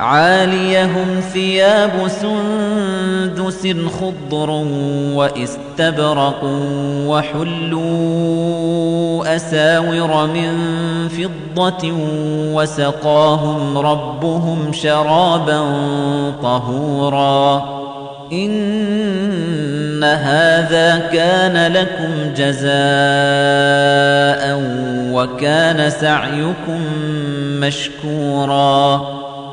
عاليهم ثياب سندس خضر واستبرق وحلوا أساور من فضة وسقاهم ربهم شرابا طهورا. إن هذا كان لكم جزاء وكان سعيكم مشكوراً.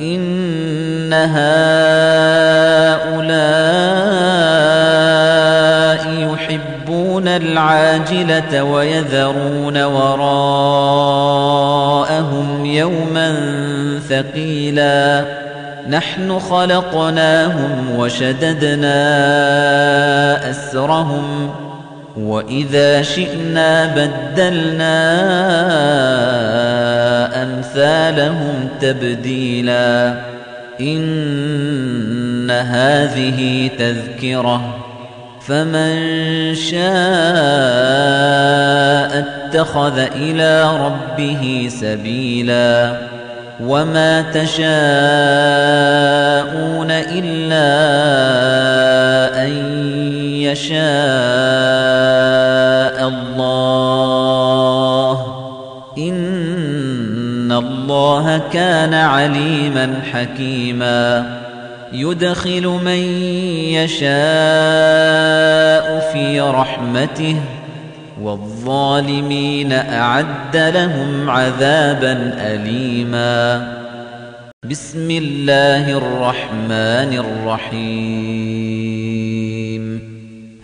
إن هؤلاء يحبون العاجلة ويذرون وراءهم يوما ثقيلا. نحن خلقناهم وشددنا أسرهم وإذا شئنا بدلنا أمثالهم تبديلا إن هذه تذكرة فمن شاء اتخذ إلى ربه سبيلا وما تشاءون إلا أن يشاء الله. إن الله كان عليما حكيما. يدخل من يشاء في رحمته والظالمين أعد لهم عذابا أليما. بسم الله الرحمن الرحيم.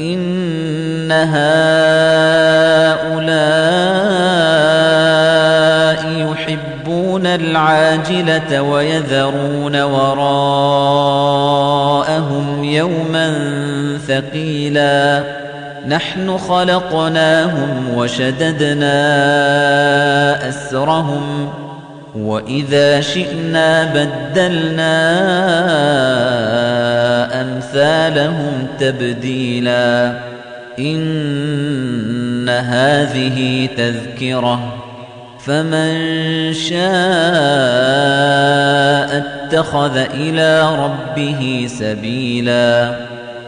إن هؤلاء يحبون العاجلة ويذرون وراءهم يوما ثقيلا. نحن خلقناهم وشددنا أسرهم وإذا شئنا بدلنا أمثالهم تبديلا إن هذه تذكرة فمن شاء اتخذ إلى ربه سبيلا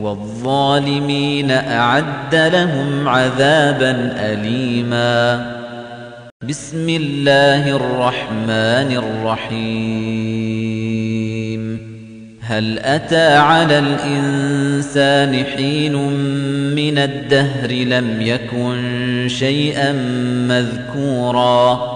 والظالمين أعد لهم عذابا أليما. بسم الله الرحمن الرحيم. هل أتى على الإنسان حين من الدهر لم يكن شيئا مذكورا؟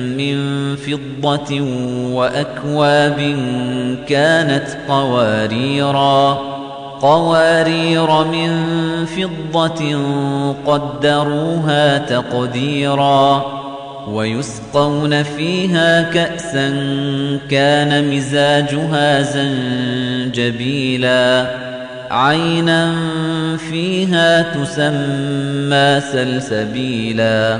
من فضة وأكواب كانت قواريرا قوارير من فضة قدروها تقديرا ويسقون فيها كأسا كان مزاجها زنجبيلا. عينا فيها تسمى سلسبيلا.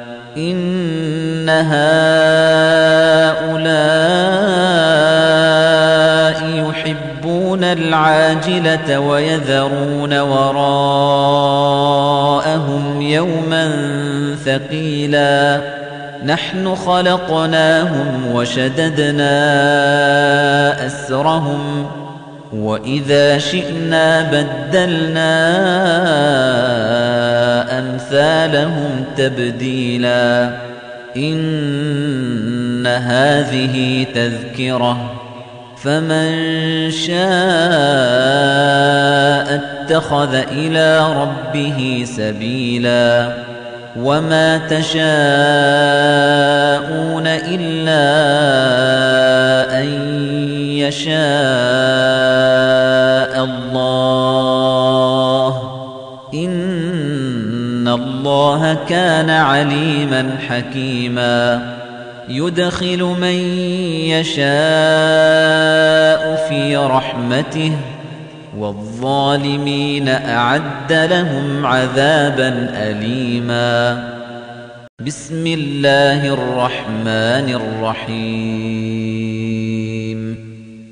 إن هؤلاء يحبون العاجلة ويذرون وراءهم يوما ثقيلا. نحن خلقناهم وشددنا أسرهم وإذا شئنا بدلنا أمثالهم تبديلا إن هذه تذكرة فمن شاء اتخذ إلى ربه سبيلا وما تشاءون إلا أن يشاء الله. إن الله كان عليما حكيما. يدخل من يشاء في رحمته والظالمين أعد لهم عذابا أليما. بسم الله الرحمن الرحيم.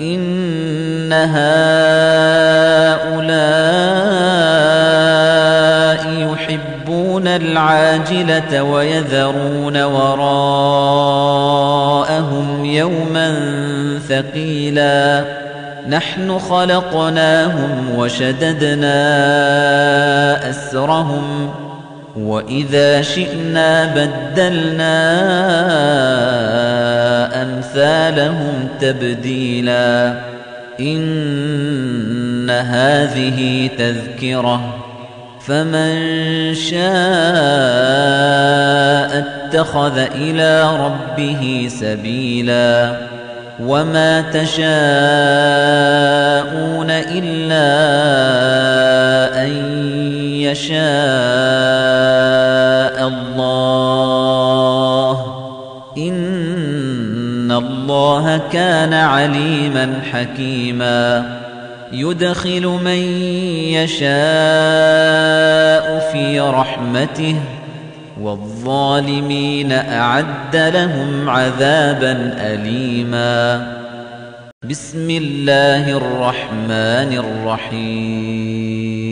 إن هؤلاء يحبون العاجلة ويذرون وراءهم يوما ثقيلا. نحن خلقناهم وشددنا أسرهم وإذا شئنا بدلنا أمثالهم تبديلا إن هذه تذكرة فمن شاء اتخذ إلى ربه سبيلا وما تشاءون إلا أن يشاء الله. إن الله كان عليما حكيما. يدخل من يشاء في رحمته والظالمين أعد لهم عذابا أليما. بسم الله الرحمن الرحيم.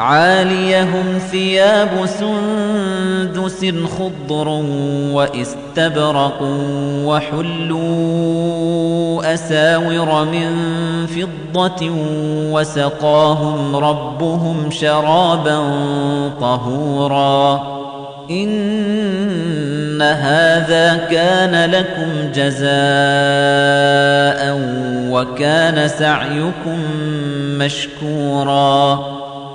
عاليهم ثياب سندس خضر واستبرق وحلوا أساور من فضة وسقاهم ربهم شرابا طهورا. إن هذا كان لكم جزاء وكان سعيكم مشكورا.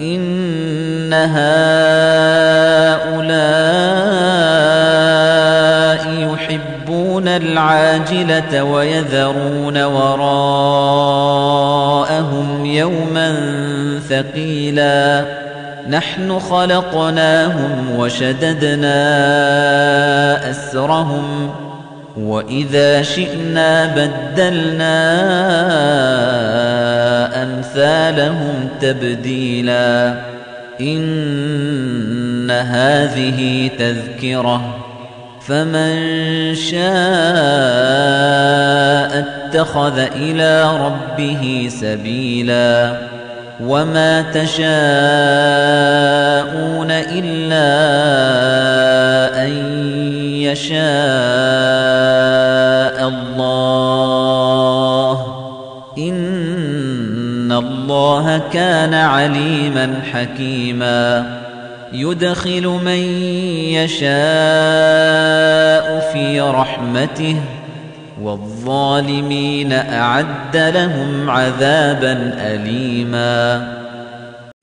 إن هؤلاء يحبون العاجلة ويذرون وراءهم يوما ثقيلا نحن خلقناهم وشددنا أسرهم وإذا شئنا بدلنا أمثالهم تبديلا إن هذه تذكرة فمن شاء اتخذ إلى ربه سبيلا وما تشاءون إلا أن يشاء الله. إن الله كان عليما حكيما. يدخل من يشاء في رحمته والظالمين أعد لهم عذابا أليما.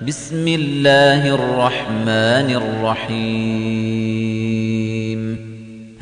بسم الله الرحمن الرحيم.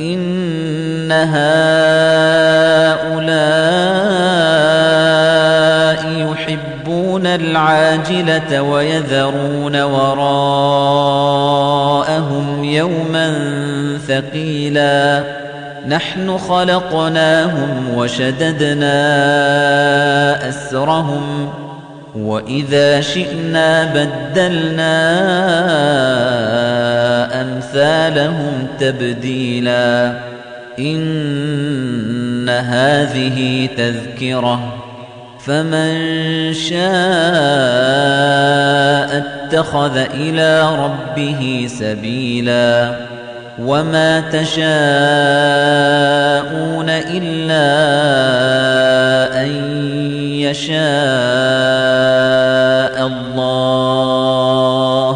إن هؤلاء يحبون العاجلة ويذرون وراءهم يوما ثقيلا. نحن خلقناهم وشددنا أسرهم وإذا شئنا بدلنا أمثالهم تبديلا إن هذه تذكرة فمن شاء اتخذ إلى ربه سبيلا وما تشاءون إلا أن يشاء الله.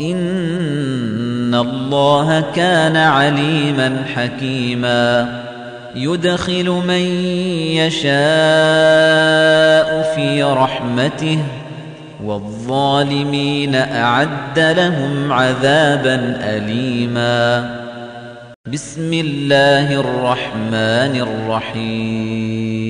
إن الله كان عليما حكيما. يدخل من يشاء في رحمته والظالمين أعد لهم عذابا أليما. بسم الله الرحمن الرحيم.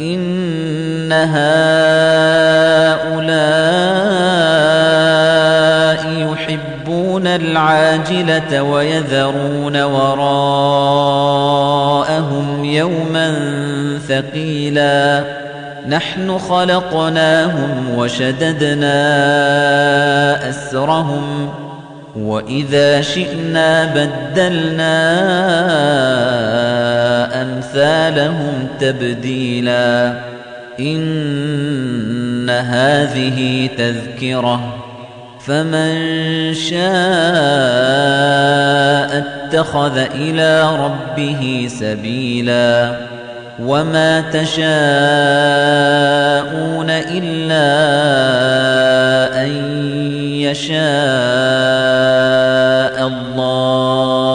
إن هؤلاء يحبون العاجلة ويذرون وراءهم يوما ثقيلا. نحن خلقناهم وشددنا أسرهم وإذا شئنا بدلنا أمثالهم تبديلا إن هذه تذكرة فمن شاء اتخذ إلى ربه سبيلا وما تشاءون إلا أن يشاء الله.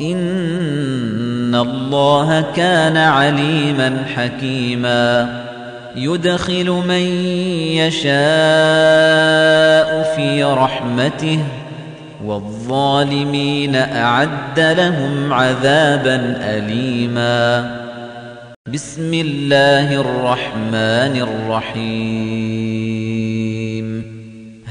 إن الله كان عليما حكيما. يدخل من يشاء في رحمته والظالمين أعد لهم عذابا أليما. بسم الله الرحمن الرحيم.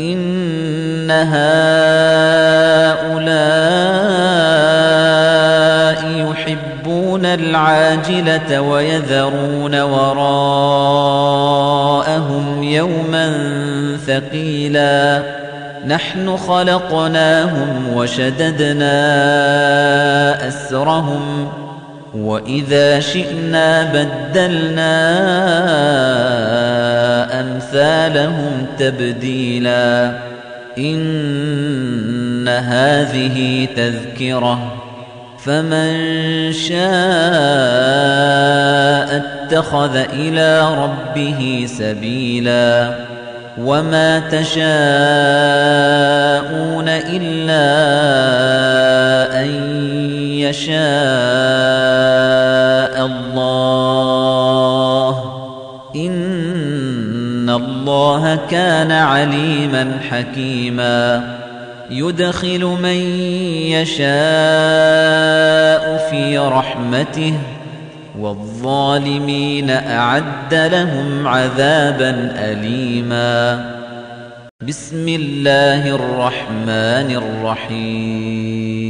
إن هؤلاء يحبون العاجلة ويذرون وراءهم يوما ثقيلا نحن خلقناهم وشددنا أسرهم وإذا شئنا بدلنا أمثالهم تبديلا إن هذه تذكرة فمن شاء اتخذ إلى ربه سبيلا وما تشاءون إلا أن يشاء الله. إن الله كان عليما حكيما. يدخل من يشاء في رحمته والظالمين أعد لهم عذابا أليما. بسم الله الرحمن الرحيم.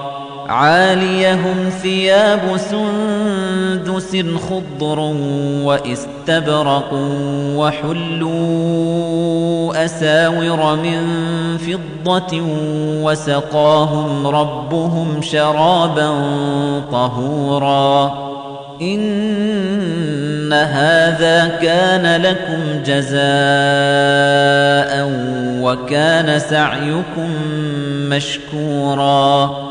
عاليهم ثياب سندس خضر واستبرق وحلوا أساور من فضة وسقاهم ربهم شرابا طهورا. إن هذا كان لكم جزاء وكان سعيكم مشكوراً.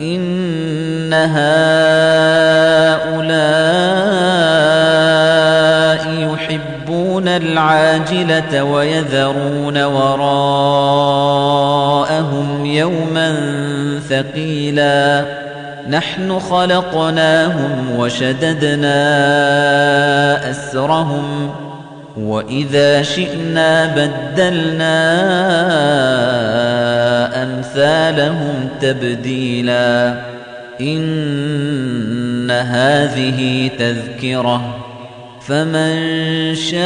إن هؤلاء يحبون العاجلة ويذرون وراءهم يوما ثقيلا. نحن خلقناهم وشددنا أسرهم وإذا شئنا بدلنا أمثالهم تبديلا إن هذه تذكرة فمن شاء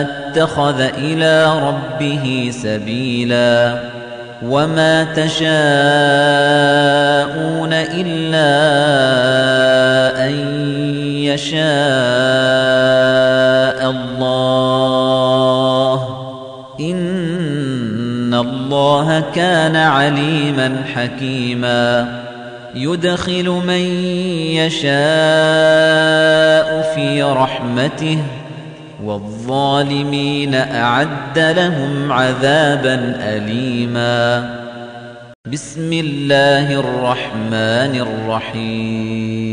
اتخذ إلى ربه سبيلا وما تشاءون إلا أن يشاء الله. إن الله كان عليما حكيما. يدخل من يشاء في رحمته والظالمين أعد لهم عذابا أليما. بسم الله الرحمن الرحيم.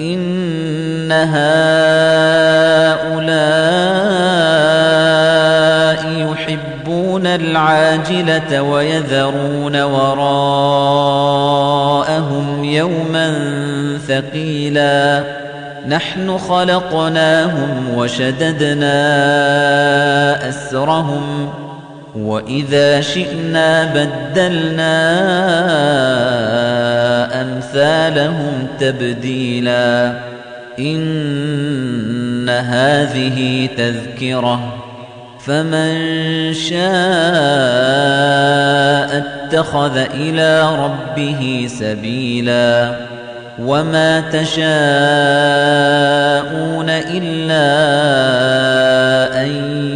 إن هؤلاء يحبون العاجلة ويذرون وراءهم يوما ثقيلا. نحن خلقناهم وشددنا أسرهم وإذا شئنا بدلنا أمثالهم تبديلا إن هذه تذكرة فمن شاء اتخذ إلى ربه سبيلا وما تشاءون إلا أن